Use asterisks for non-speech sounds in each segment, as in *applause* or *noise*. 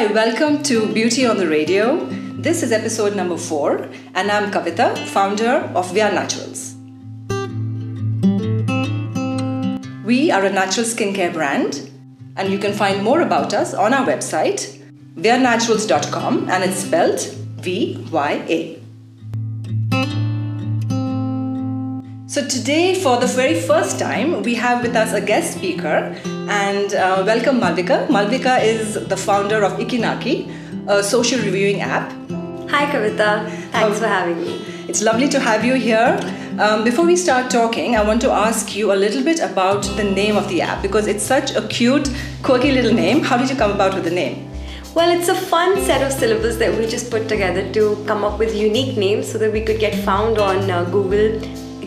Hi, welcome to Beauty on the Radio. This is episode number four, and I'm Kavita, founder of Vya Naturals. We are a natural skincare brand, and you can find more about us on our website, vyanaturals.com, and it's spelled V Y A. So, today, for the very first time, we have with us a guest speaker and uh, welcome Malvika. Malvika is the founder of Ikinaki, a social reviewing app. Hi, Kavita. Thanks um, for having me. It's lovely to have you here. Um, before we start talking, I want to ask you a little bit about the name of the app because it's such a cute, quirky little name. How did you come about with the name? Well, it's a fun set of syllables that we just put together to come up with unique names so that we could get found on uh, Google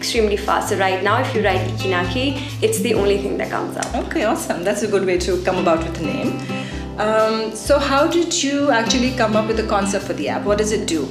extremely fast. So right now, if you write Ikinaki, it's the only thing that comes up. Okay, awesome. That's a good way to come about with the name. Um, so how did you actually come up with the concept for the app? What does it do?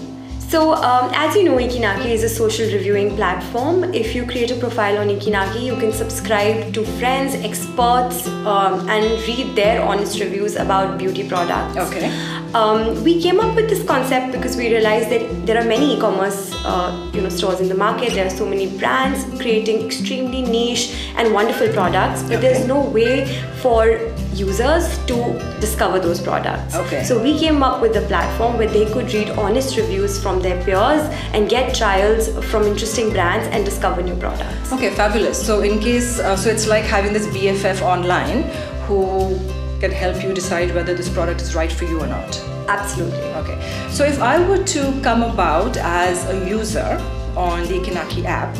So, um, as you know, Ikinaki is a social reviewing platform. If you create a profile on Ikinaki, you can subscribe to friends, experts, um, and read their honest reviews about beauty products. Okay. Um, we came up with this concept because we realized that there are many e-commerce, uh, you know, stores in the market. There are so many brands creating extremely niche and wonderful products, but okay. there's no way for users to discover those products. Okay. So we came up with a platform where they could read honest reviews from their peers and get trials from interesting brands and discover new products. Okay, fabulous. So in case, uh, so it's like having this BFF online who can help you decide whether this product is right for you or not. Absolutely. Okay. So if I were to come about as a user on the Ikinaki app,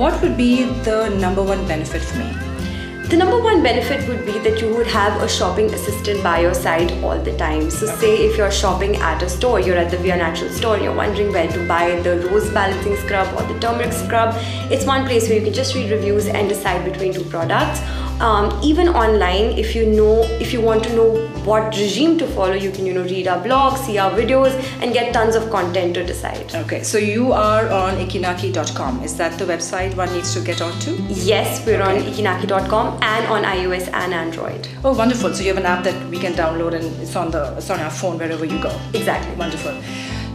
what would be the number one benefit for me? The number one benefit would be that you would have a shopping assistant by your side all the time. So, okay. say if you're shopping at a store, you're at the Vya Natural store, you're wondering where to buy the rose balancing scrub or the turmeric scrub, it's one place where you can just read reviews and decide between two products um, even online if you know if you want to know what regime to follow you can you know read our blog see our videos and get tons of content to decide. Okay so you are on ikinaki.com is that the website one needs to get onto? Yes we're okay. on ikinaki.com and on ios and android. Oh wonderful. So you have an app that we can download and it's on the it's on our phone wherever you go. Exactly. Wonderful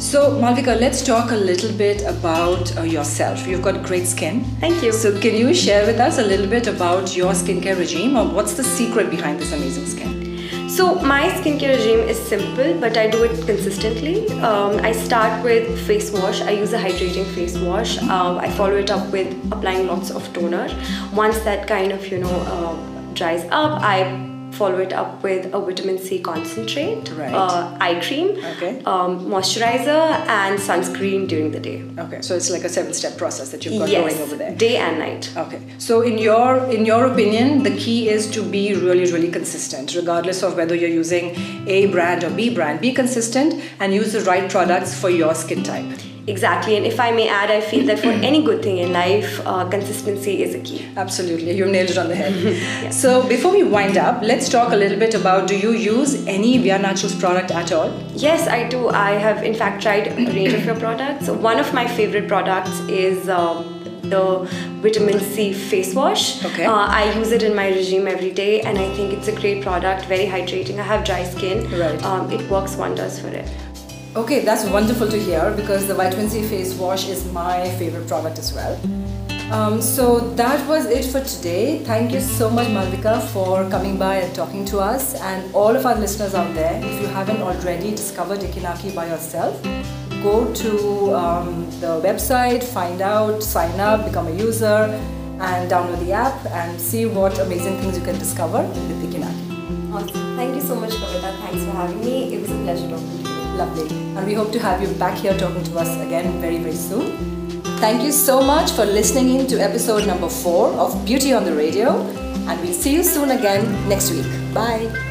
so, Malvika, let's talk a little bit about uh, yourself. You've got great skin. Thank you. So, can you share with us a little bit about your skincare regime or what's the secret behind this amazing skin? So, my skincare regime is simple, but I do it consistently. Um, I start with face wash. I use a hydrating face wash. Uh, I follow it up with applying lots of toner. Once that kind of, you know, uh, dries up, I follow it up with a vitamin C concentrate, right. uh, eye cream, okay. um, moisturizer, and sunscreen during the day. Okay, so it's like a seven-step process that you've got yes, going over there. day and night. Okay, so in your in your opinion, the key is to be really really consistent, regardless of whether you're using A brand or B brand. Be consistent and use the right products for your skin type. Exactly, and if I may add, I feel that for any good thing in life, uh, consistency is a key. Absolutely, you nailed it on the head. *laughs* yeah. So, before we wind up, let's talk a little bit about do you use any Vya Naturals product at all? Yes, I do. I have, in fact, tried a range of your products. One of my favorite products is. Um, the vitamin C face wash. Okay. Uh, I use it in my regime every day, and I think it's a great product. Very hydrating. I have dry skin. Right. Um, it works wonders for it. Okay, that's wonderful to hear because the Vitamin C face wash is my favorite product as well. Um, so that was it for today. Thank you so much, Malvika, for coming by and talking to us. And all of our listeners out there, if you haven't already discovered Ikinaki by yourself, go to um, the website, find out, sign up, become a user, and download the app and see what amazing things you can discover with Ikinaki. Awesome. Thank you so much, Kavita. Thanks for having me. It was a pleasure talking to you. Lovely. And we hope to have you back here talking to us again very, very soon. Thank you so much for listening in to episode number four of Beauty on the Radio. And we'll see you soon again next week. Bye.